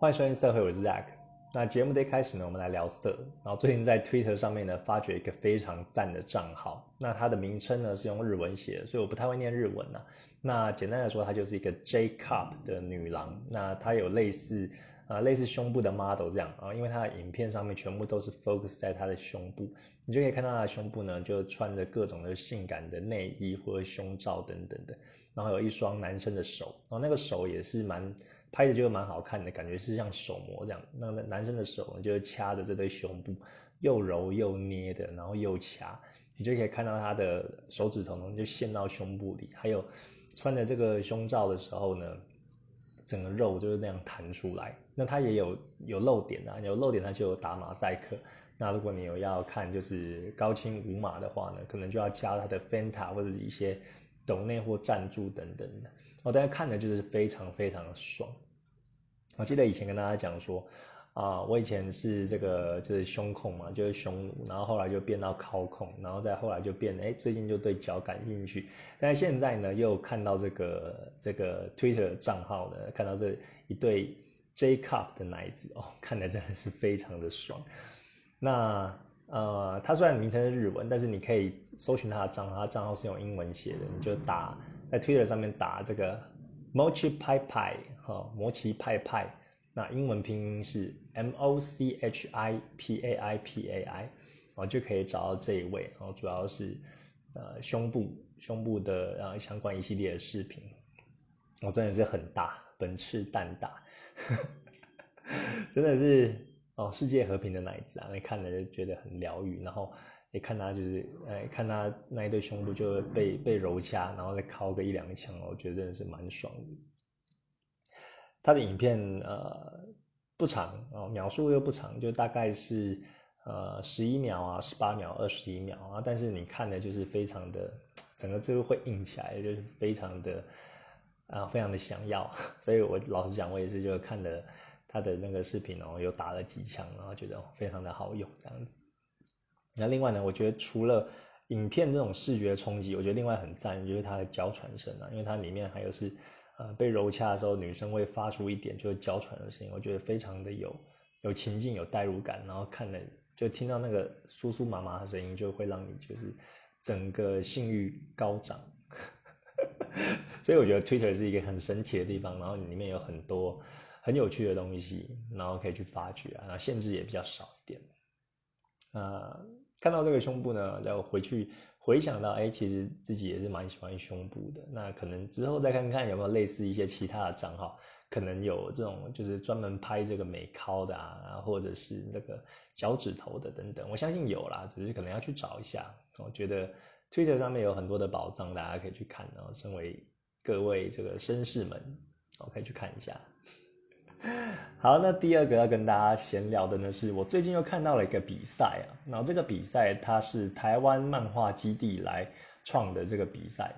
欢迎收听社会，我是 Zack。那节目的一开始呢，我们来聊色。然后最近在 Twitter 上面呢，发掘一个非常赞的账号。那它的名称呢是用日文写的，所以我不太会念日文呐。那简单来说，它就是一个 J Cup 的女郎。那它有类似啊类似胸部的 model 这样啊，因为它的影片上面全部都是 focus 在她的胸部，你就可以看到她的胸部呢，就穿着各种的性感的内衣或者胸罩等等的。然后有一双男生的手，然后那个手也是蛮。拍的就蛮好看的，感觉是像手模这样。那男生的手呢，就是掐着这对胸部，又揉又捏的，然后又掐，你就可以看到他的手指头呢就陷到胸部里。还有穿着这个胸罩的时候呢，整个肉就是那样弹出来。那他也有有漏点啊，有漏点他就有打马赛克。那如果你有要看就是高清无码的话呢，可能就要加他的 Fanta 或者是一些抖内或赞助等等的。哦，大家看的就是非常非常的爽。我记得以前跟大家讲说，啊，我以前是这个就是胸控嘛，就是胸奴，然后后来就变到靠控，然后再后来就变，哎，最近就对脚感兴趣。但是现在呢，又看到这个这个 Twitter 账号呢，看到这一对 J Cup 的奶子哦，看的真的是非常的爽。那呃，它虽然名称是日文，但是你可以搜寻它的账号，它账号是用英文写的，你就打。在 Twitter 上面打这个 Mochi Pai Pai 哈，摩奇派派，那英文拼音是 M O C H I P A I P A I，哦就可以找到这一位，然后主要是呃胸部胸部的呃相关一系列的视频，哦真的是很大，本赤蛋大，真的是哦世界和平的奶子啊，你看了就觉得很疗愈，然后。你看他就是，哎，看他那一对胸部就被被揉掐，然后再敲个一两枪，我觉得真的是蛮爽的。他的影片呃不长哦，秒数又不长，就大概是呃十一秒啊、十八秒、二十一秒啊，但是你看的就是非常的，整个就会硬起来，就是非常的啊，非常的想要。所以我老实讲，我也是就看了他的那个视频哦，又打了几枪，然后觉得非常的好用这样子。那另外呢，我觉得除了影片这种视觉冲击，我觉得另外很赞，就是它的娇喘声啊，因为它里面还有是，呃，被揉掐的时候，女生会发出一点就是娇喘的声音，我觉得非常的有有情境、有代入感，然后看了就听到那个酥酥麻麻的声音，就会让你就是整个性欲高涨。所以我觉得 Twitter 是一个很神奇的地方，然后里面有很多很有趣的东西，然后可以去发掘啊，然后限制也比较少一点。呃，看到这个胸部呢，要回去回想到，哎，其实自己也是蛮喜欢胸部的。那可能之后再看看有没有类似一些其他的账号，可能有这种就是专门拍这个美尻的啊，或者是那个脚趾头的等等。我相信有啦，只是可能要去找一下。我觉得 Twitter 上面有很多的宝藏，大家可以去看。然后，身为各位这个绅士们，我可以去看一下。好，那第二个要跟大家闲聊的呢，是我最近又看到了一个比赛啊。然后这个比赛它是台湾漫画基地来创的这个比赛。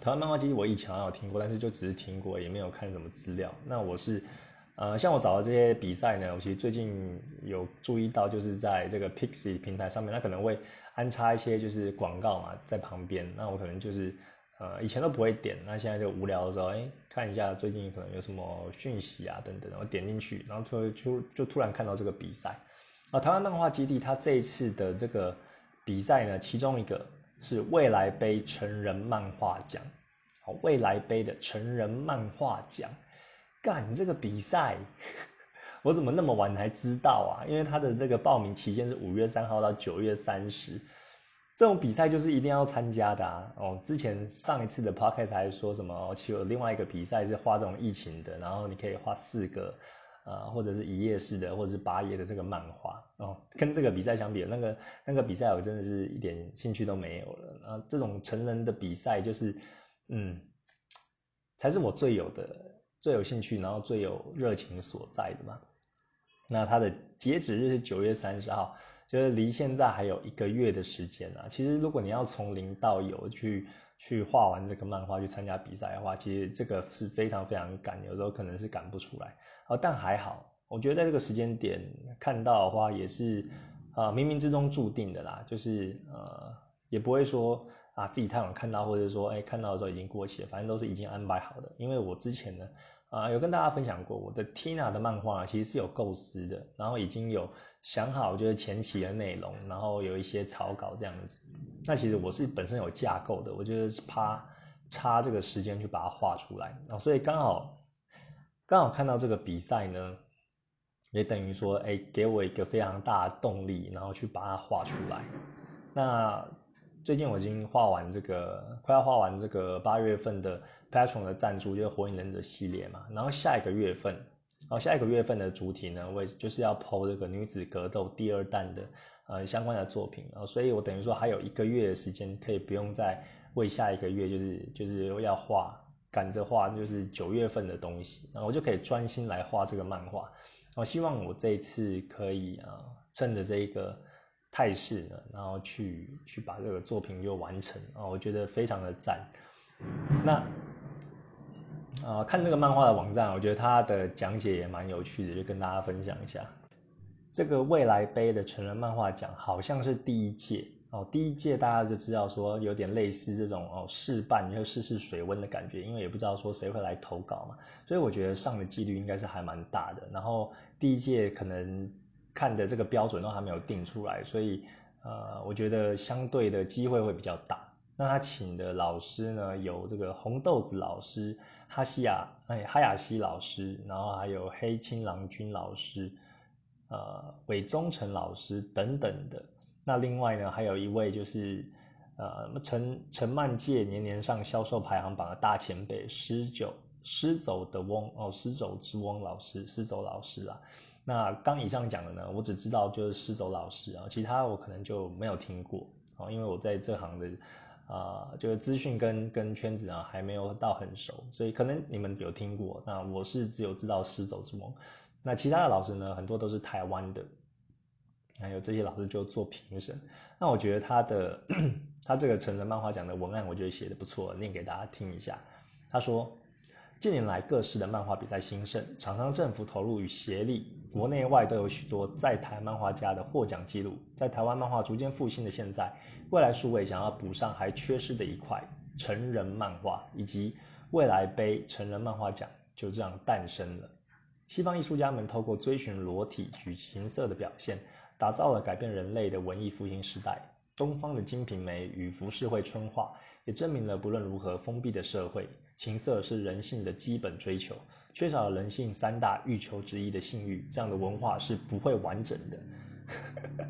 台湾漫画基地我以前好像有听过，但是就只是听过，也没有看什么资料。那我是呃，像我找的这些比赛呢，我其实最近有注意到，就是在这个 Pixie 平台上面，它可能会安插一些就是广告嘛，在旁边。那我可能就是。呃，以前都不会点，那现在就无聊的时候，哎，看一下最近可能有什么讯息啊，等等，然后点进去，然后突就就突然看到这个比赛，啊，台湾漫画基地它这一次的这个比赛呢，其中一个是未来杯成人漫画奖，好，未来杯的成人漫画奖，干这个比赛，我怎么那么晚才知道啊？因为他的这个报名期间是五月三号到九月三十。这种比赛就是一定要参加的啊！哦，之前上一次的 podcast 还说什么？其实有另外一个比赛是画这种疫情的，然后你可以画四个，呃，或者是一页式的，或者是八页的这个漫画哦。跟这个比赛相比，那个那个比赛我真的是一点兴趣都没有了。那这种成人的比赛就是，嗯，才是我最有的、最有兴趣，然后最有热情所在的嘛。那它的截止日是九月三十号。就是离现在还有一个月的时间啊。其实如果你要从零到有去去画完这个漫画去参加比赛的话，其实这个是非常非常赶，有时候可能是赶不出来。啊，但还好，我觉得在这个时间点看到的话，也是啊冥冥之中注定的啦。就是呃也不会说啊自己太晚看到，或者说哎看到的时候已经过期了，反正都是已经安排好的。因为我之前呢啊，有跟大家分享过我的 Tina 的漫画其实是有构思的，然后已经有想好就是前期的内容，然后有一些草稿这样子。那其实我是本身有架构的，我觉得是怕差这个时间去把它画出来啊，所以刚好刚好看到这个比赛呢，也等于说哎给我一个非常大的动力，然后去把它画出来。那最近我已经画完这个，快要画完这个八月份的。Patron 的赞助就是《火影忍者》系列嘛，然后下一个月份，哦，下一个月份的主题呢，我也就是要剖这个女子格斗第二弹的呃相关的作品啊，所以我等于说还有一个月的时间，可以不用再为下一个月就是就是要画赶着画就是九月份的东西，然后我就可以专心来画这个漫画。我希望我这一次可以啊，趁着这一个态势呢，然后去去把这个作品就完成啊，我觉得非常的赞。那。啊，看这个漫画的网站，我觉得它的讲解也蛮有趣的，就跟大家分享一下。这个未来杯的成人漫画奖好像是第一届哦，第一届大家就知道说有点类似这种哦试办，就试试水温的感觉，因为也不知道说谁会来投稿嘛，所以我觉得上的几率应该是还蛮大的。然后第一届可能看的这个标准都还没有定出来，所以呃，我觉得相对的机会会比较大。那他请的老师呢，有这个红豆子老师。哈西亚哎，哈雅西老师，然后还有黑青郎君老师，呃，韦忠诚老师等等的。那另外呢，还有一位就是呃，陈陈曼界年年上销售排行榜的大前辈，狮九狮走的翁哦，失走之翁老师，失走老师啦。那刚以上讲的呢，我只知道就是失走老师啊，其他我可能就没有听过哦，因为我在这行的。啊，就是资讯跟跟圈子啊还没有到很熟，所以可能你们有听过。那我是只有知道失走之梦，那其他的老师呢，很多都是台湾的，还有这些老师就做评审。那我觉得他的 他这个成人漫画奖的文案，我觉得写的不错，念给大家听一下。他说。近年来，各式的漫画比赛兴盛，厂商、政府投入与协力，国内外都有许多在台漫画家的获奖记录。在台湾漫画逐渐复兴的现在，未来数位想要补上还缺失的一块——成人漫画，以及未来杯成人漫画奖就这样诞生了。西方艺术家们透过追寻裸体与情色的表现，打造了改变人类的文艺复兴时代。东方的《金瓶梅》与浮世绘春画，也证明了不论如何封闭的社会。情色是人性的基本追求，缺少了人性三大欲求之一的性欲，这样的文化是不会完整的。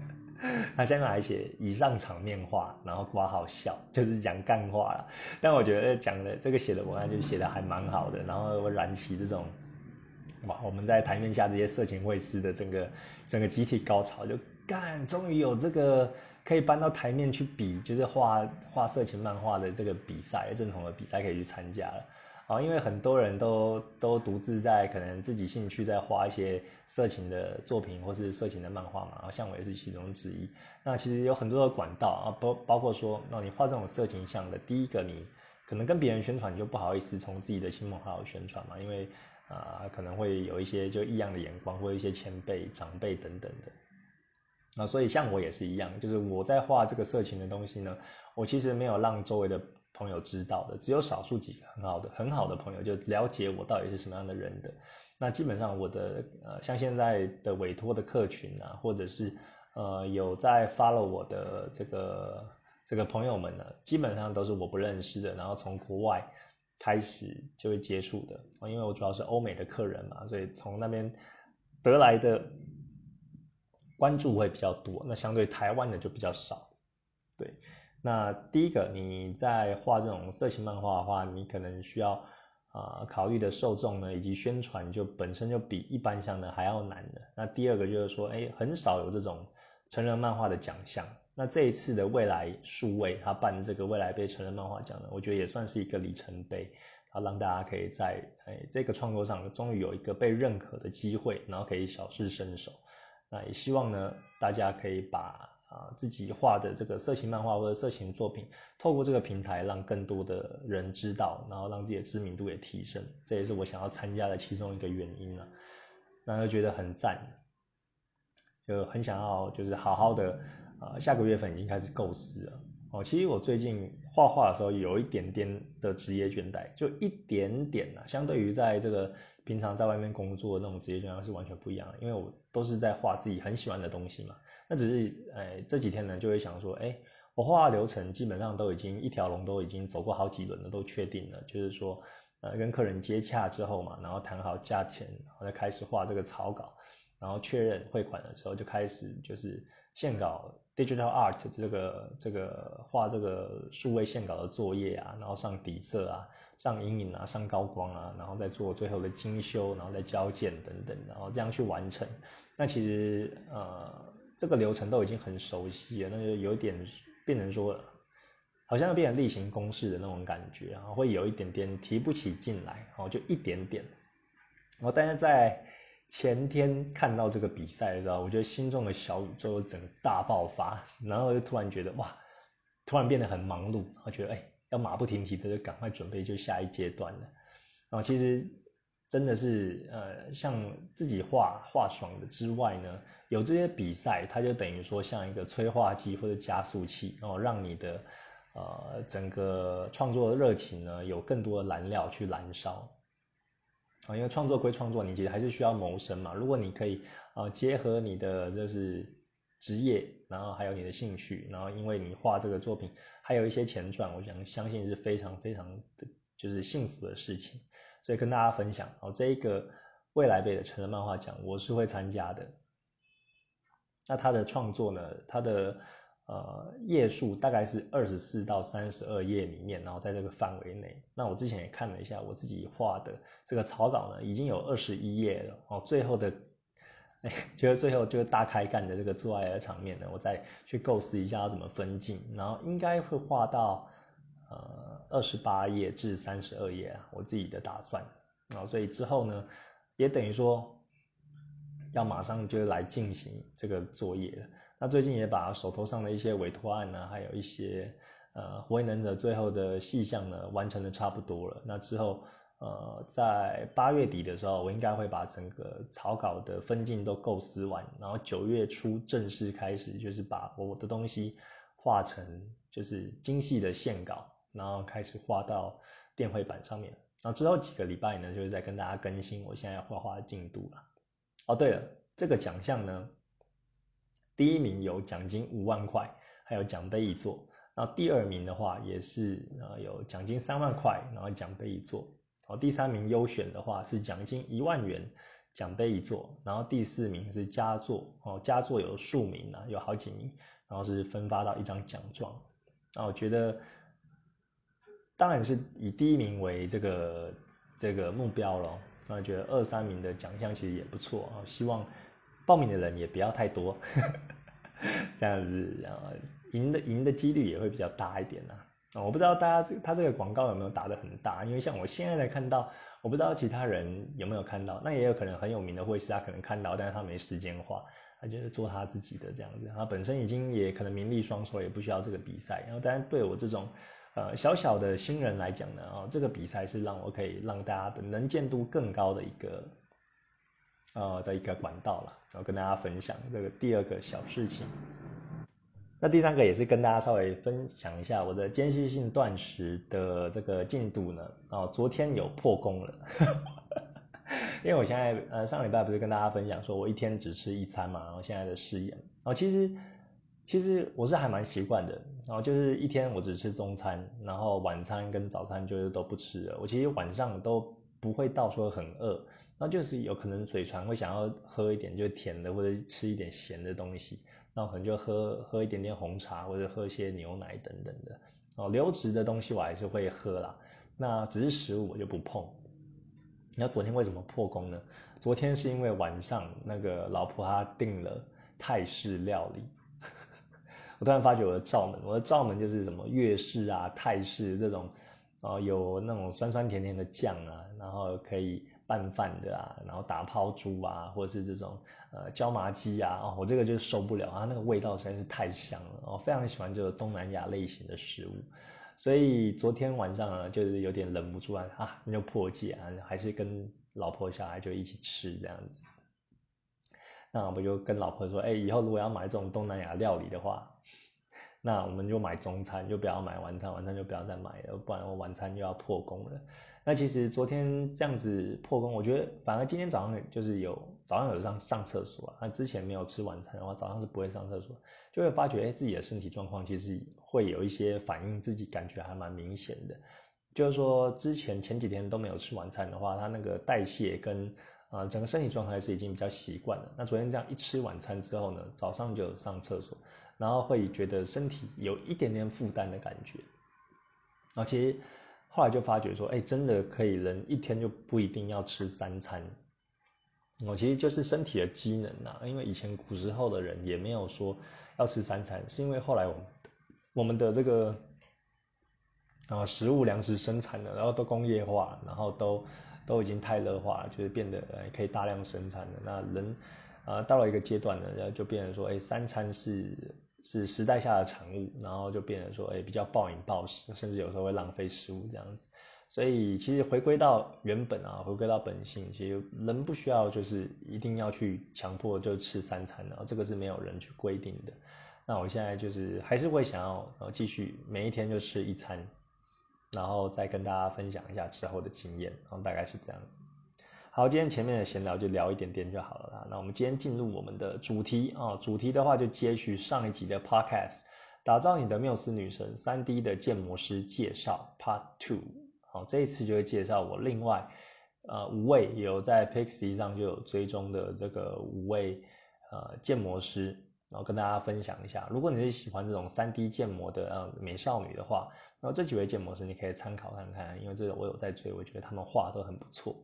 他下面还写以上场面话，然后挂好笑，就是讲干话了。但我觉得讲的这个写的文案就写的还蛮好的，然后我燃起这种哇，我们在台面下这些色情卫士的整个整个集体高潮，就干，终于有这个。可以搬到台面去比，就是画画色情漫画的这个比赛，正统的比赛可以去参加了啊！因为很多人都都独自在可能自己兴趣在画一些色情的作品或是色情的漫画嘛，然后像我也是其中之一。那其实有很多的管道啊，包包括说，那你画这种色情像的，第一个你可能跟别人宣传，你就不好意思从自己的亲朋好友宣传嘛，因为啊可能会有一些就异样的眼光，或者一些前辈长辈等等的。那所以像我也是一样，就是我在画这个色情的东西呢，我其实没有让周围的朋友知道的，只有少数几个很好的很好的朋友就了解我到底是什么样的人的。那基本上我的呃像现在的委托的客群啊，或者是呃有在 follow 我的这个这个朋友们呢，基本上都是我不认识的，然后从国外开始就会接触的，因为我主要是欧美的客人嘛，所以从那边得来的。关注会比较多，那相对台湾的就比较少。对，那第一个你在画这种色情漫画的话，你可能需要啊考虑的受众呢，以及宣传就本身就比一般像的还要难的。那第二个就是说，哎，很少有这种成人漫画的奖项。那这一次的未来数位他办这个未来杯成人漫画奖呢，我觉得也算是一个里程碑，然后让大家可以在哎这个创作上终于有一个被认可的机会，然后可以小试身手。那也希望呢，大家可以把啊自己画的这个色情漫画或者色情作品，透过这个平台让更多的人知道，然后让自己的知名度也提升。这也是我想要参加的其中一个原因了。那就觉得很赞，就很想要就是好好的啊，下个月份已经开始构思了。哦，其实我最近画画的时候有一点点的职业倦怠，就一点点啊。相对于在这个平常在外面工作那种职业经验是完全不一样的，因为我都是在画自己很喜欢的东西嘛。那只是，哎，这几天呢就会想说，哎，我画流程基本上都已经一条龙都已经走过好几轮了，都确定了，就是说，呃，跟客人接洽之后嘛，然后谈好价钱，然后再开始画这个草稿，然后确认汇款的时候就开始就是线稿。digital art 这个这个画这个数位线稿的作业啊，然后上底色啊，上阴影啊，上高光啊，然后再做最后的精修，然后再交件等等，然后这样去完成。那其实呃这个流程都已经很熟悉了，那就有点变成说，好像要变成例行公事的那种感觉，然后会有一点点提不起劲来，然后就一点点。然后但是在前天看到这个比赛的时候，我觉得心中的小宇宙整个大爆发，然后就突然觉得哇，突然变得很忙碌，我觉得哎，要马不停蹄的就赶快准备就下一阶段了。然后其实真的是呃，像自己画画爽的之外呢，有这些比赛，它就等于说像一个催化剂或者加速器，然后让你的呃整个创作的热情呢有更多的燃料去燃烧。啊，因为创作归创作，你其实还是需要谋生嘛。如果你可以啊结合你的就是职业，然后还有你的兴趣，然后因为你画这个作品还有一些钱赚，我想相信是非常非常的就是幸福的事情。所以跟大家分享哦，这一个未来杯的成人漫画奖我是会参加的。那他的创作呢，他的。呃，页数大概是二十四到三十二页里面，然后在这个范围内。那我之前也看了一下，我自己画的这个草稿呢，已经有二十一页了。哦，最后的，哎，觉得最后就是大开干的这个做爱的场面呢，我再去构思一下要怎么分镜，然后应该会画到呃二十八页至三十二页啊，我自己的打算。然后所以之后呢，也等于说要马上就来进行这个作业了。那最近也把手头上的一些委托案呢，还有一些呃火影忍者最后的细项呢，完成的差不多了。那之后呃在八月底的时候，我应该会把整个草稿的分镜都构思完，然后九月初正式开始，就是把我的东西画成就是精细的线稿，然后开始画到电绘板上面。然后之后几个礼拜呢，就是在跟大家更新我现在画画的进度了。哦，对了，这个奖项呢。第一名有奖金五万块，还有奖杯一座。然后第二名的话也是呃有奖金三万块，然后奖杯一座。然后第三名优选的话是奖金一万元，奖杯一座。然后第四名是佳作哦，佳作有数名啊，有好几名，然后是分发到一张奖状。那我觉得当然是以第一名为这个这个目标咯。那觉得二三名的奖项其实也不错啊，希望。报名的人也不要太多，这样子，然后赢的赢的几率也会比较大一点呐。啊，我不知道大家这他这个广告有没有打得很大，因为像我现在才看到，我不知道其他人有没有看到。那也有可能很有名的会师，他可能看到，但是他没时间画，他就是做他自己的这样子。他本身已经也可能名利双收，也不需要这个比赛。然后，当然对我这种呃小小的新人来讲呢，啊，这个比赛是让我可以让大家的能见度更高的一个。呃的一个管道了，然后跟大家分享这个第二个小事情。那第三个也是跟大家稍微分享一下我的间歇性断食的这个进度呢。哦，昨天有破功了，因为我现在呃上礼拜不是跟大家分享说我一天只吃一餐嘛，然后现在的试验，哦其实其实我是还蛮习惯的，然后就是一天我只吃中餐，然后晚餐跟早餐就是都不吃了。我其实晚上都不会到说很饿。那就是有可能嘴馋会想要喝一点就甜的，或者吃一点咸的东西，那我可能就喝喝一点点红茶，或者喝一些牛奶等等的。哦，流质的东西我还是会喝啦，那只是食物我就不碰。那昨天为什么破功呢？昨天是因为晚上那个老婆她订了泰式料理，我突然发觉我的罩门，我的罩门就是什么粤式啊、泰式这种，哦，有那种酸酸甜甜的酱啊，然后可以。拌饭的啊，然后打抛猪啊，或者是这种呃椒麻鸡啊，哦，我这个就受不了啊，那个味道实在是太香了，我非常喜欢这个东南亚类型的食物，所以昨天晚上呢，就是有点忍不住啊，啊，那就破戒啊，还是跟老婆小孩就一起吃这样子，那我就跟老婆说，哎，以后如果要买这种东南亚料理的话，那我们就买中餐，就不要买晚餐，晚餐就不要再买了，不然我晚餐又要破功了。那其实昨天这样子破功，我觉得反而今天早上就是有早上有上上厕所啊，那之前没有吃晚餐的话，早上是不会上厕所，就会发觉哎自己的身体状况其实会有一些反应，自己感觉还蛮明显的。就是说之前前几天都没有吃晚餐的话，他那个代谢跟啊整个身体状态是已经比较习惯了。那昨天这样一吃晚餐之后呢，早上就有上厕所，然后会觉得身体有一点点负担的感觉。啊，其实。后来就发觉说，哎，真的可以，人一天就不一定要吃三餐。我其实就是身体的机能呐，因为以前古时候的人也没有说要吃三餐，是因为后来我们我们的这个啊食物粮食生产了，然后都工业化，然后都都已经太热化，就是变得可以大量生产的。那人啊到了一个阶段呢，然后就变成说，哎，三餐是。是时代下的产物，然后就变成说，哎，比较暴饮暴食，甚至有时候会浪费食物这样子。所以其实回归到原本啊，回归到本性，其实人不需要就是一定要去强迫就吃三餐然后，这个是没有人去规定的。那我现在就是还是会想要呃继续每一天就吃一餐，然后再跟大家分享一下之后的经验，然后大概是这样子。好，今天前面的闲聊就聊一点点就好了啦。那我们今天进入我们的主题啊，主题的话就接续上一集的 podcast，打造你的缪斯女神三 D 的建模师介绍 part two。好，这一次就会介绍我另外呃五位有在 Pixie 上就有追踪的这个五位呃建模师，然后跟大家分享一下。如果你是喜欢这种三 D 建模的呃美少女的话，然后这几位建模师你可以参考看看，因为这个我有在追，我觉得他们画都很不错。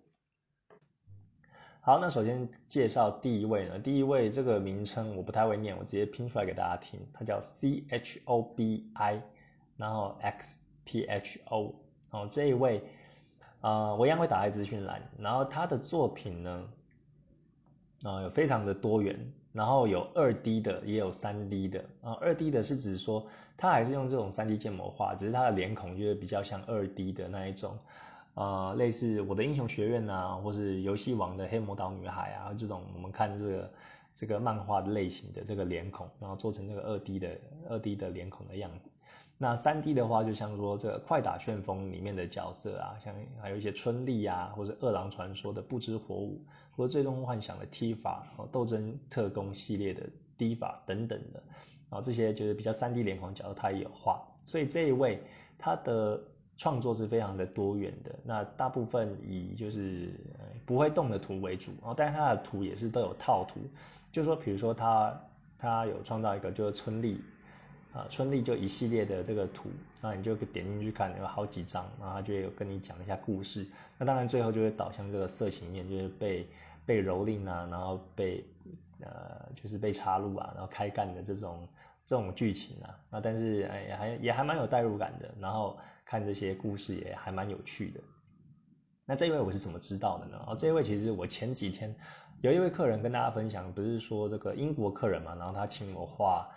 好，那首先介绍第一位呢。第一位这个名称我不太会念，我直接拼出来给大家听。他叫 C H O B I，然后 X P H O。哦，这一位，啊，我一样会打在资讯栏。然后他的作品呢，啊，有非常的多元。然后有二 D 的，也有三 D 的。啊，二 D 的是指说他还是用这种三 D 建模画，只是他的脸孔就是比较像二 D 的那一种。啊，类似我的英雄学院啊，或是游戏王的黑魔导女孩啊，这种我们看这个这个漫画类型的这个脸孔，然后做成这个二 D 的二 D 的脸孔的样子。那三 D 的话，就像说这个快打旋风里面的角色啊，像还有一些春丽啊，或者饿狼传说的不知火舞，或者最终幻想的 T 法，斗争特工系列的 D 法等等的，然后这些就是比较三 D 脸孔角色，他也有画。所以这一位他的。创作是非常的多元的，那大部分以就是不会动的图为主，然后但是它的图也是都有套图，就说比如说他他有创造一个就是春丽，啊春丽就一系列的这个图，那你就点进去看有好几张，然后他就有跟你讲一下故事，那当然最后就会导向这个色情面，就是被被蹂躏啊，然后被呃就是被插入啊，然后开干的这种这种剧情啊，那但是哎还也还蛮有代入感的，然后。看这些故事也还蛮有趣的。那这一位我是怎么知道的呢？哦，这一位其实我前几天有一位客人跟大家分享，不是说这个英国客人嘛，然后他请我画，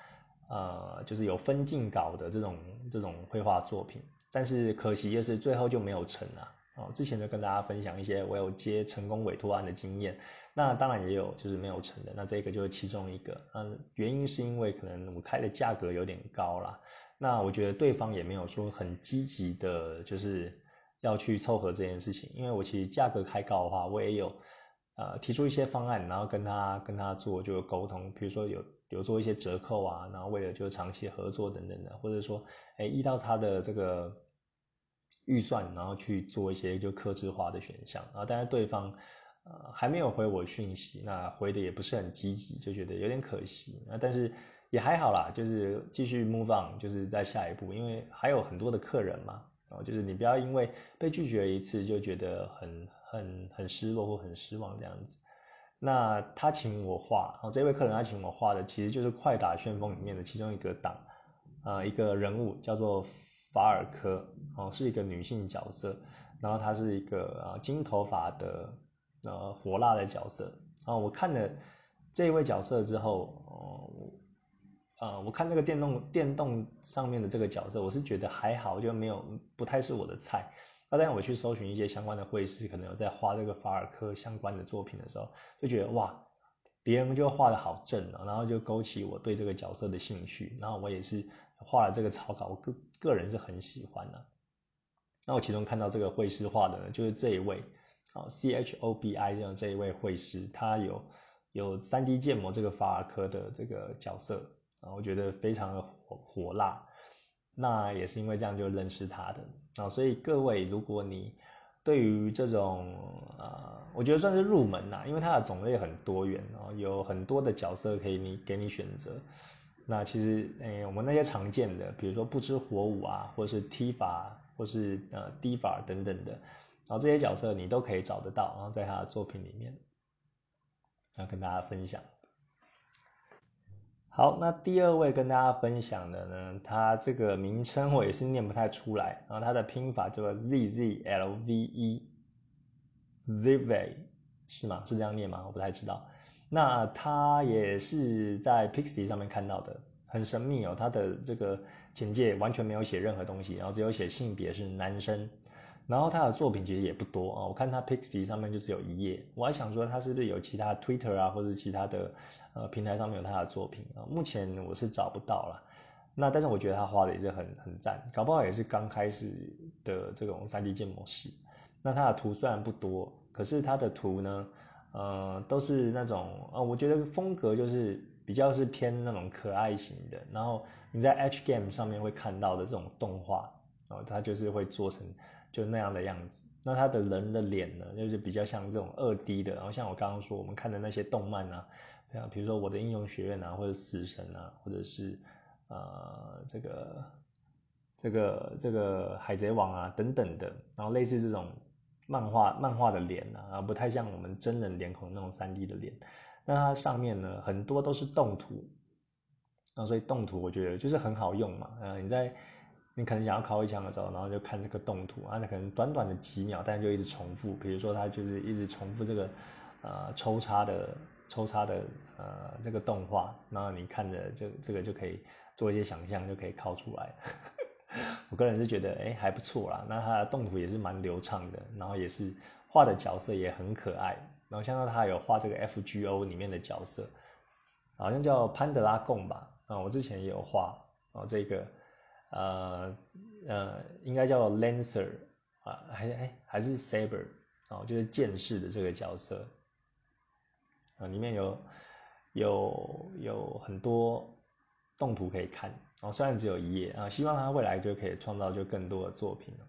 呃，就是有分镜稿的这种这种绘画作品，但是可惜就是最后就没有成啊。哦，之前就跟大家分享一些我有接成功委托案的经验，那当然也有就是没有成的，那这个就是其中一个。嗯，原因是因为可能我开的价格有点高啦。那我觉得对方也没有说很积极的，就是要去凑合这件事情。因为我其实价格开高的话，我也有呃提出一些方案，然后跟他跟他做就沟通，比如说有有做一些折扣啊，然后为了就长期合作等等的，或者说哎依照他的这个预算，然后去做一些就克制化的选项。然后但是对方呃还没有回我讯息，那回的也不是很积极，就觉得有点可惜。那但是。也还好啦，就是继续 move on，就是在下一步，因为还有很多的客人嘛，哦，就是你不要因为被拒绝一次就觉得很很很失落或很失望这样子。那他请我画，哦，这位客人他请我画的其实就是《快打旋风》里面的其中一个档，啊，一个人物叫做法尔科，哦，是一个女性角色，然后她是一个啊金头发的呃火辣的角色，啊，我看了这一位角色之后，哦。我看那个电动电动上面的这个角色，我是觉得还好，就没有不太是我的菜。那当我去搜寻一些相关的绘师，可能有在画这个法尔科相关的作品的时候，就觉得哇，别人就画的好正啊，然后就勾起我对这个角色的兴趣。然后我也是画了这个草稿，我个个人是很喜欢的。那我其中看到这个绘师画的呢，就是这一位，啊，C H O B I 这样这一位绘师，他有有三 D 建模这个法尔科的这个角色，啊，我觉得非常的火火辣。那也是因为这样就认识他的啊，所以各位，如果你对于这种呃，我觉得算是入门呐，因为它的种类很多元哦，有很多的角色可以你给你选择。那其实诶，我们那些常见的，比如说不知火舞啊，或是踢法，或是呃低法等等的，然后这些角色你都可以找得到，然后在他的作品里面，要跟大家分享。好，那第二位跟大家分享的呢，它这个名称我也是念不太出来，然后它的拼法叫做 Z Z L V E，Zve 是吗？是这样念吗？我不太知道。那它也是在 Pixby 上面看到的，很神秘哦。它的这个简介完全没有写任何东西，然后只有写性别是男生。然后他的作品其实也不多啊，我看他 Pixie 上面就是有一页，我还想说他是不是有其他 Twitter 啊，或者其他的呃平台上面有他的作品啊？目前我是找不到了。那但是我觉得他画的也是很很赞，搞不好也是刚开始的这种 3D 建模师。那他的图虽然不多，可是他的图呢，呃，都是那种呃，我觉得风格就是比较是偏那种可爱型的。然后你在 H Game 上面会看到的这种动画，然后他就是会做成。就那样的样子，那他的人的脸呢，就是比较像这种二 D 的，然后像我刚刚说我们看的那些动漫啊，像比如说我的英雄学院啊，或者死神啊，或者是呃这个这个这个海贼王啊等等的，然后类似这种漫画漫画的脸啊，不太像我们真人脸孔那种三 D 的脸，那它上面呢很多都是动图，啊，所以动图我觉得就是很好用嘛，呃，你在。你可能想要考一枪的时候，然后就看这个动图啊，那可能短短的几秒，但是就一直重复。比如说，它就是一直重复这个呃抽插的抽插的呃这个动画，然后你看着就这个就可以做一些想象，就可以考出来。我个人是觉得哎还不错啦，那它的动图也是蛮流畅的，然后也是画的角色也很可爱。然后像到他有画这个 FGO 里面的角色，好像叫潘德拉贡吧？啊，我之前也有画啊这个。呃呃，应该叫 Lancer 啊，还哎还是 Saber 哦，就是剑士的这个角色啊，里面有有有很多动图可以看哦，虽然只有一页啊，希望他未来就可以创造就更多的作品了。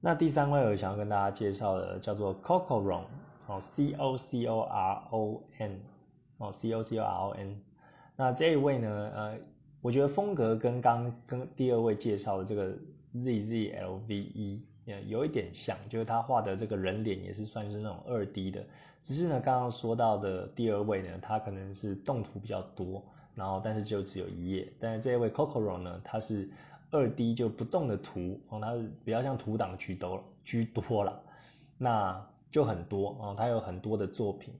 那第三位我想要跟大家介绍的叫做 Cocoron 哦，C O C O R O N 哦，C O C O R O N，那这一位呢，呃。我觉得风格跟刚跟第二位介绍的这个 Z Z L V E 有一点像，就是他画的这个人脸也是算是那种二 D 的，只是呢刚刚说到的第二位呢，他可能是动图比较多，然后但是就只有一页，但是这一位 Coco Ro 呢，他是二 D 就不动的图，哦，他是比较像图档居多居多了，那就很多哦，他有很多的作品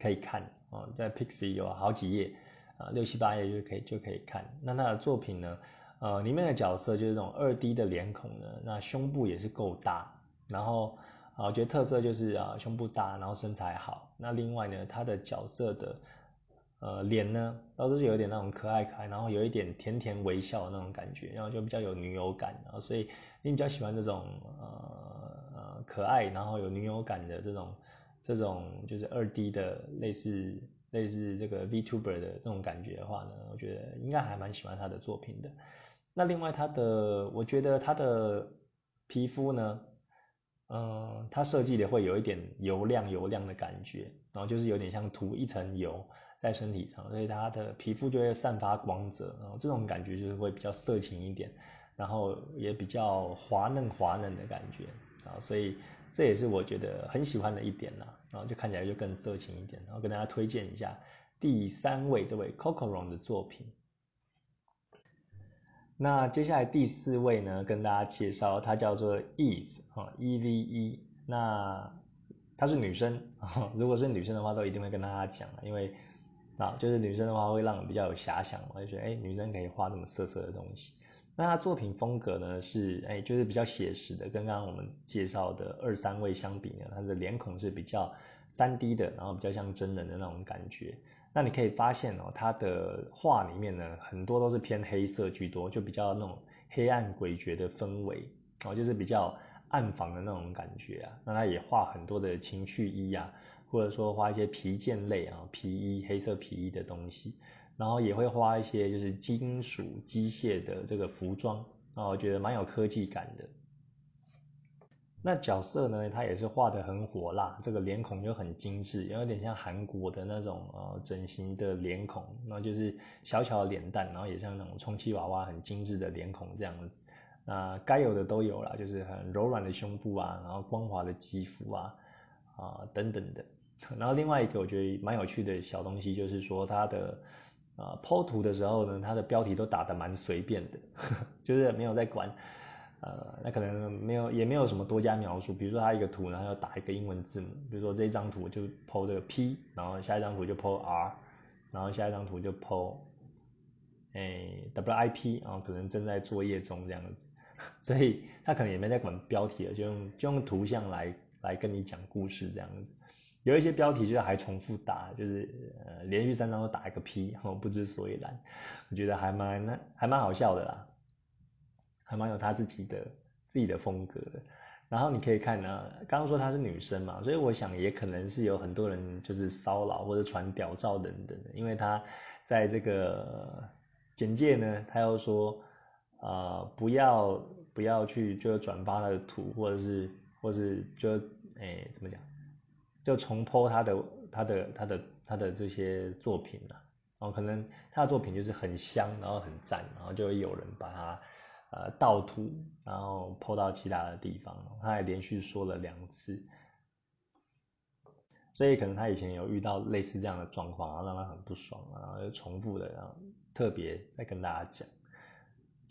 可以看哦，在 Pixie 有好几页。啊，六七八页就可以就可以看。那他的作品呢？呃，里面的角色就是这种二 D 的脸孔呢，那胸部也是够大。然后啊，我觉得特色就是啊，胸部大，然后身材好。那另外呢，他的角色的呃脸呢，都是有点那种可爱可爱，然后有一点甜甜微笑的那种感觉，然后就比较有女友感。然后所以你比较喜欢这种呃呃可爱，然后有女友感的这种这种就是二 D 的类似。类似这个 VTuber 的这种感觉的话呢，我觉得应该还蛮喜欢他的作品的。那另外他的，我觉得他的皮肤呢，嗯，他设计的会有一点油亮油亮的感觉，然后就是有点像涂一层油在身体上，所以他的皮肤就会散发光泽，然后这种感觉就是会比较色情一点，然后也比较滑嫩滑嫩的感觉啊，所以。这也是我觉得很喜欢的一点啦，然后就看起来就更色情一点，然后跟大家推荐一下第三位这位 Cocoron 的作品。那接下来第四位呢，跟大家介绍，她叫做 Eve 啊，E V E。那她是女生，如果是女生的话，都一定会跟大家讲因为啊，就是女生的话会让人比较有遐想，我就觉得哎，女生可以画这么色色的东西。那他作品风格呢是哎，就是比较写实的，跟刚刚我们介绍的二三位相比呢，他的脸孔是比较三 D 的，然后比较像真人的那种感觉。那你可以发现哦，他的画里面呢，很多都是偏黑色居多，就比较那种黑暗诡谲的氛围，哦，就是比较暗房的那种感觉啊。那他也画很多的情趣衣啊，或者说画一些皮件类啊，皮衣、黑色皮衣的东西，然后也会画一些就是金属机械的这个服装，啊，我觉得蛮有科技感的。那角色呢，他也是画的很火辣，这个脸孔就很精致，有点像韩国的那种呃整形的脸孔，然后就是小巧的脸蛋，然后也像那种充气娃娃很精致的脸孔这样子。那该有的都有了，就是很柔软的胸部啊，然后光滑的肌肤啊，啊等等的。然后另外一个我觉得蛮有趣的小东西，就是说他的啊剖图的时候呢，他的标题都打得蛮随便的呵呵，就是没有在管。呃，那可能没有，也没有什么多加描述。比如说，他一个图，然后要打一个英文字母。比如说这张图就 PO 这个 P，然后下一张图就 PO R，然后下一张图就 PO 哎 WIP，然后可能正在作业中这样子。所以他可能也没在管标题了，就用就用图像来来跟你讲故事这样子。有一些标题就是还重复打，就是呃连续三张都打一个 P，然后不知所以然。我觉得还蛮还蛮好笑的啦。还蛮有他自己的自己的风格的，然后你可以看呢，刚刚说她是女生嘛，所以我想也可能是有很多人就是骚扰或者传屌照等等的，因为她在这个简介呢，她又说，呃，不要不要去就转发她的图，或者是或是就哎怎么讲，就重播他的他的他的他的这些作品啊，然后可能他的作品就是很香，然后很赞，然后就会有人把他。呃，盗图，然后泼到其他的地方，他还连续说了两次，所以可能他以前有遇到类似这样的状况，然后让他很不爽，然后又重复的，然后特别在跟大家讲，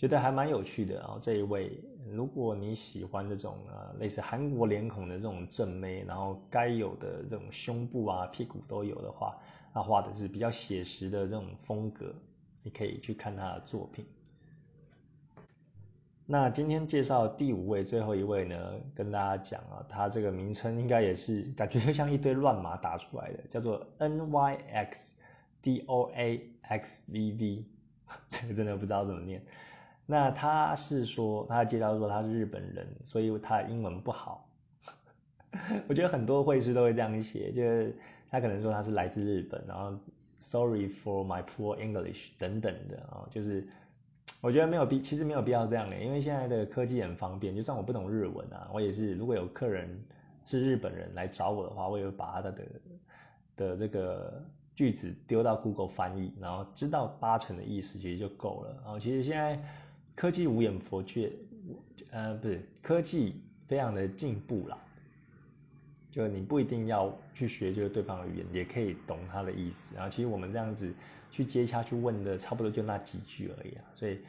觉得还蛮有趣的。然后这一位，如果你喜欢这种呃类似韩国脸孔的这种正妹，然后该有的这种胸部啊、屁股都有的话，他画的是比较写实的这种风格，你可以去看他的作品。那今天介绍第五位、最后一位呢，跟大家讲啊，他这个名称应该也是感觉就像一堆乱码打出来的，叫做 N Y X D O A X V V，这个真的不知道怎么念。那他是说，他介绍说他是日本人，所以他英文不好。我觉得很多会师都会这样写，就是他可能说他是来自日本，然后 Sorry for my poor English 等等的啊，就是。我觉得没有必，其实没有必要这样的，因为现在的科技很方便。就算我不懂日文啊，我也是，如果有客人是日本人来找我的话，我也会把他的的这个句子丢到 Google 翻译，然后知道八成的意思，其实就够了。然后其实现在科技无眼佛却，呃，不是科技非常的进步啦。就你不一定要去学就是对方的语言，也可以懂他的意思。然后其实我们这样子去接洽去问的，差不多就那几句而已啊。所以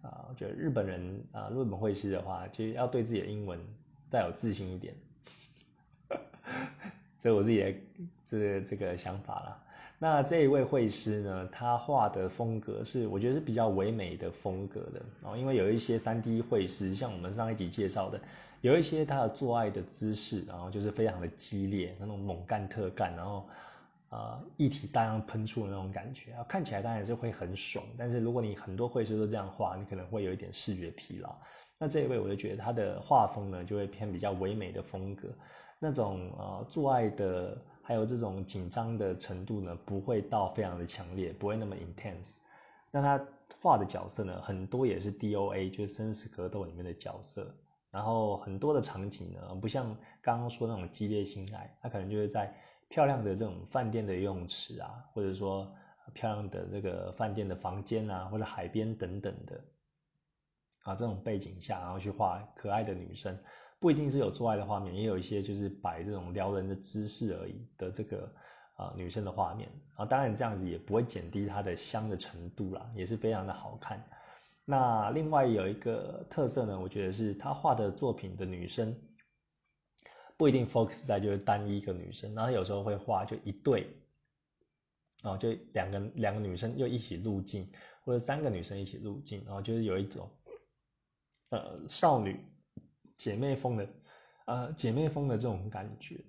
啊，我觉得日本人啊，日本会师的话，其实要对自己的英文再有自信一点。这我自己的这这个想法啦。那这一位会师呢，他画的风格是我觉得是比较唯美的风格的哦，因为有一些三 D 会师，像我们上一集介绍的。有一些他的做爱的姿势，然后就是非常的激烈，那种猛干特干，然后，呃，一体大量喷出的那种感觉啊，看起来当然是会很爽。但是如果你很多会师都这样画，你可能会有一点视觉疲劳。那这一位我就觉得他的画风呢，就会偏比较唯美的风格，那种呃做爱的，还有这种紧张的程度呢，不会到非常的强烈，不会那么 intense。那他画的角色呢，很多也是 DOA，就是生死格斗里面的角色。然后很多的场景呢，不像刚刚说那种激烈性爱，他可能就是在漂亮的这种饭店的游泳池啊，或者说漂亮的这个饭店的房间啊，或者海边等等的啊这种背景下，然后去画可爱的女生，不一定是有做爱的画面，也有一些就是摆这种撩人的姿势而已的这个啊女生的画面啊，当然这样子也不会减低它的香的程度啦，也是非常的好看。那另外有一个特色呢，我觉得是他画的作品的女生不一定 focus 在就是单一个女生，然后有时候会画就一对，然后，就两个两个女生又一起入镜，或者三个女生一起入镜，然后就是有一种呃少女姐妹风的呃姐妹风的这种感觉。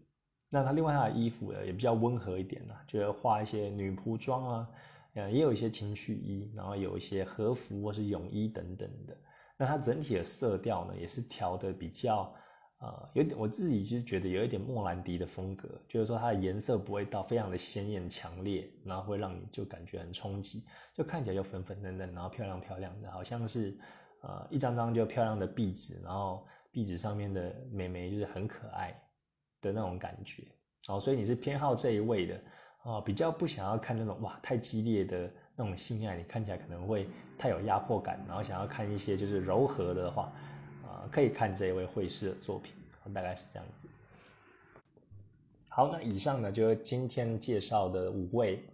那他另外他的衣服呢也比较温和一点啦，就是画一些女仆装啊。呃，也有一些情趣衣，然后有一些和服或是泳衣等等的。那它整体的色调呢，也是调的比较，呃，有点我自己其实觉得有一点莫兰迪的风格，就是说它的颜色不会到非常的鲜艳强烈，然后会让你就感觉很冲击，就看起来就粉粉嫩嫩，然后漂亮漂亮的，好像是呃一张张就漂亮的壁纸，然后壁纸上面的美眉就是很可爱的那种感觉，哦，所以你是偏好这一位的，哦，比较不想要看那种哇太激烈的。那种性爱，你看起来可能会太有压迫感，然后想要看一些就是柔和的话，啊，可以看这一位会师的作品，大概是这样子。好，那以上呢就是今天介绍的五位，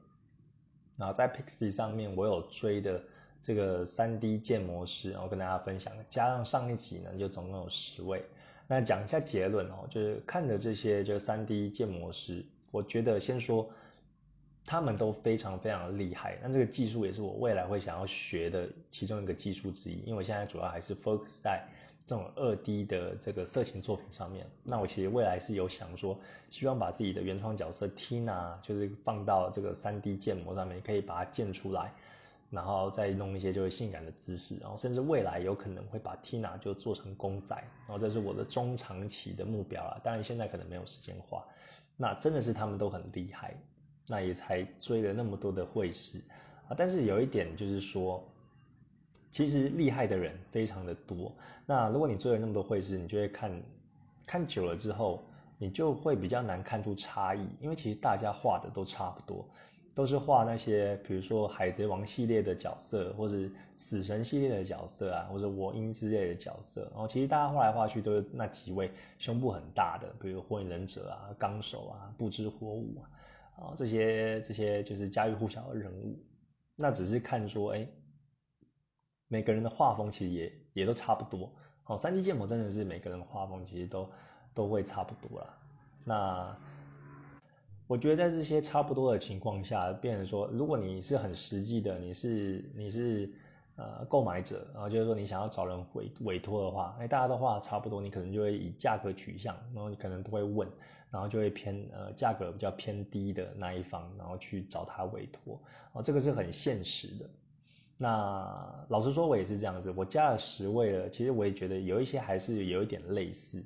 然后在 Pixie 上面我有追的这个三 D 建模师，然后跟大家分享，加上上一集呢就总共有十位。那讲一下结论哦，就是看的这些就是三 D 建模师，我觉得先说。他们都非常非常厉害，那这个技术也是我未来会想要学的其中一个技术之一。因为我现在主要还是 focus 在这种二 D 的这个色情作品上面。那我其实未来是有想说，希望把自己的原创角色 Tina 就是放到这个三 D 建模上面，可以把它建出来，然后再弄一些就是性感的姿势，然后甚至未来有可能会把 Tina 就做成公仔，然后这是我的中长期的目标啦。当然现在可能没有时间画。那真的是他们都很厉害。那也才追了那么多的会师啊，但是有一点就是说，其实厉害的人非常的多。那如果你追了那么多会师，你就会看，看久了之后，你就会比较难看出差异，因为其实大家画的都差不多，都是画那些比如说海贼王系列的角色，或者死神系列的角色啊，或者我英之类的角色。然后其实大家画来画去都是那几位胸部很大的，比如火影忍者啊、纲手啊、不知火舞啊。啊，这些这些就是家喻户晓的人物，那只是看说，哎，每个人的画风其实也也都差不多。好，三 D 建模真的是每个人画风其实都都会差不多啦。那我觉得在这些差不多的情况下，变成说，如果你是很实际的，你是你是呃购买者，然后就是说你想要找人委委托的话，哎，大家都画差不多，你可能就会以价格取向，然后你可能都会问。然后就会偏呃价格比较偏低的那一方，然后去找他委托，哦，这个是很现实的。那老实说，我也是这样子，我加了十位了，其实我也觉得有一些还是有一点类似。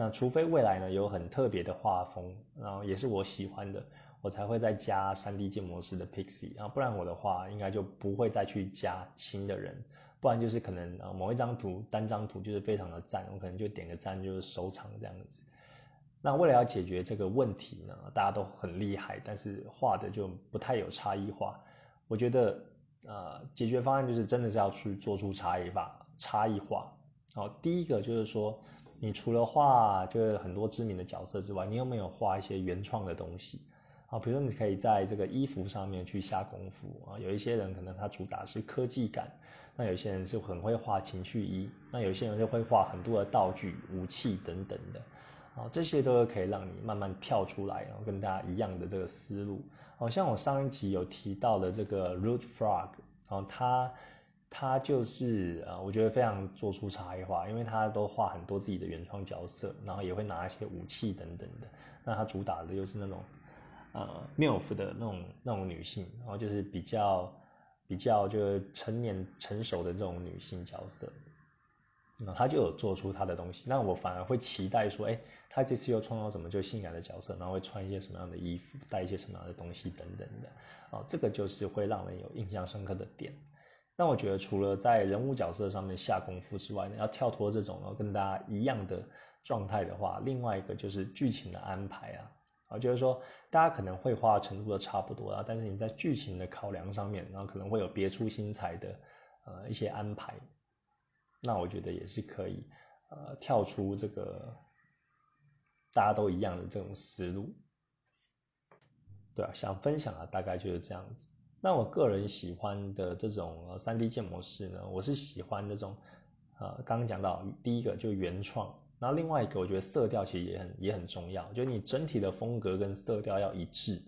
那除非未来呢有很特别的画风，然后也是我喜欢的，我才会再加三 D 建模式的 Pixie 啊，不然我的话应该就不会再去加新的人，不然就是可能呃某一张图单张图就是非常的赞，我可能就点个赞就是收藏这样子。那为了要解决这个问题呢，大家都很厉害，但是画的就不太有差异化。我觉得，呃，解决方案就是真的是要去做出差异化，差异化。好，第一个就是说，你除了画就是很多知名的角色之外，你有没有画一些原创的东西？啊，比如说你可以在这个衣服上面去下功夫啊。有一些人可能他主打是科技感，那有些人是很会画情趣衣，那有些人就会画很多的道具、武器等等的。哦，这些都是可以让你慢慢跳出来，然后跟大家一样的这个思路。好像我上一集有提到的这个 Root Frog，然后他他就是呃，我觉得非常做出差异化，因为他都画很多自己的原创角色，然后也会拿一些武器等等的。那他主打的又是那种呃 MILF 的那种那种女性，然后就是比较比较就是成年成熟的这种女性角色。那他就有做出他的东西，那我反而会期待说，哎，他这次又创造什么就性感的角色，然后会穿一些什么样的衣服，带一些什么样的东西等等的，哦，这个就是会让人有印象深刻的点。那我觉得除了在人物角色上面下功夫之外呢，要跳脱这种跟大家一样的状态的话，另外一个就是剧情的安排啊，啊，就是说大家可能绘画程度都差不多啊，但是你在剧情的考量上面，然后可能会有别出心裁的呃一些安排。那我觉得也是可以，呃，跳出这个大家都一样的这种思路，对啊，想分享的大概就是这样子。那我个人喜欢的这种呃三 D 建模式呢，我是喜欢那种，呃，刚刚讲到第一个就原创，然后另外一个我觉得色调其实也很也很重要，就你整体的风格跟色调要一致，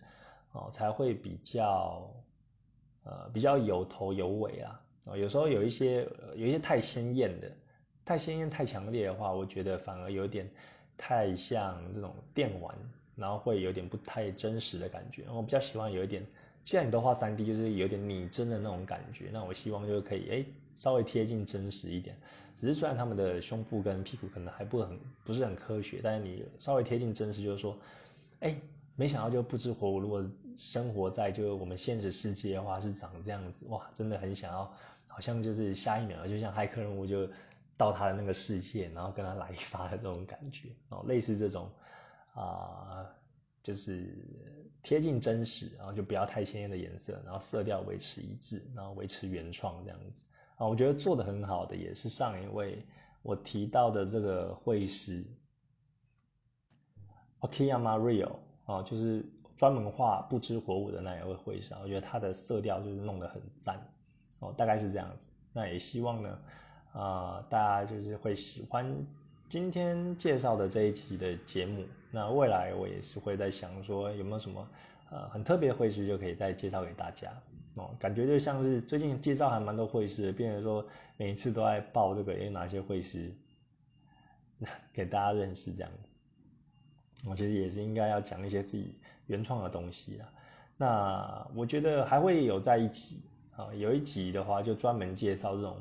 哦，才会比较，呃，比较有头有尾啊。啊，有时候有一些有一些太鲜艳的，太鲜艳太强烈的话，我觉得反而有点太像这种电玩，然后会有点不太真实的感觉。我比较喜欢有一点，既然你都画三 D，就是有点拟真的那种感觉。那我希望就是可以，哎，稍微贴近真实一点。只是虽然他们的胸部跟屁股可能还不很不是很科学，但是你稍微贴近真实，就是说，哎，没想到就不知火舞，如果生活在就是我们现实世界的话是长这样子，哇，真的很想要，好像就是下一秒就像骇客任务就到他的那个世界，然后跟他来一发的这种感觉哦，类似这种啊，就是贴近真实，然后就不要太鲜艳的颜色，然后色调维持一致，然后维持原创这样子。啊，我觉得做的很好的也是上一位我提到的这个绘师，Okiyama Rio 啊，就是专门画不知火舞的那一位绘师，我觉得他的色调就是弄得很赞哦，大概是这样子。那也希望呢，啊，大家就是会喜欢今天介绍的这一期的节目。那未来我也是会在想说有没有什么呃很特别的会师就可以再介绍给大家。哦，感觉就像是最近介绍还蛮多会师，变成说每一次都在报这个，有哪些会师 给大家认识这样子。我其实也是应该要讲一些自己原创的东西啊。那我觉得还会有在一起啊，有一集的话就专门介绍这种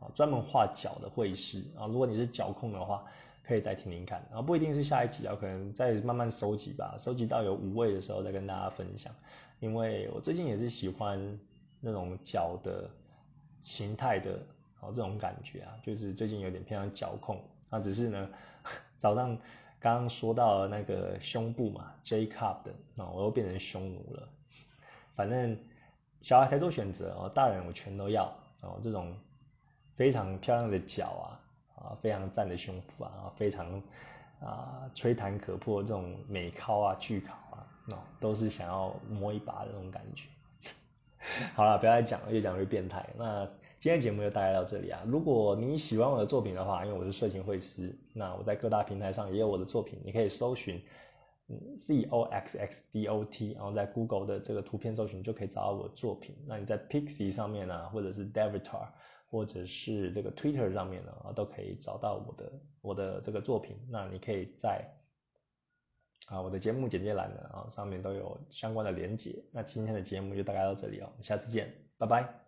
啊专门画脚的会师啊。如果你是脚控的话，可以再听听看啊，不一定是下一集啊，可能再慢慢收集吧，收集到有五位的时候再跟大家分享。因为我最近也是喜欢那种脚的形态的，哦，这种感觉啊，就是最近有点偏向脚控啊。只是呢，早上刚刚说到那个胸部嘛，J cup 的，哦，我又变成胸奴了。反正小孩才做选择哦，大人我全都要哦。这种非常漂亮的脚啊，啊，非常赞的胸脯啊，非常啊吹弹可破这种美尻啊，巨尻。哦，都是想要摸一把的那种感觉。好了，不要再讲了，越讲越变态。那今天节目就大概到这里啊。如果你喜欢我的作品的话，因为我是色情绘师，那我在各大平台上也有我的作品，你可以搜寻 Z O X X D O T，然后在 Google 的这个图片搜寻就可以找到我的作品。那你在 Pixie 上面呢，或者是 Devitar，或者是这个 Twitter 上面呢，啊，都可以找到我的我的这个作品。那你可以在啊，我的节目简介栏呢，啊，上面都有相关的连接。那今天的节目就大概到这里哦，下次见，拜拜。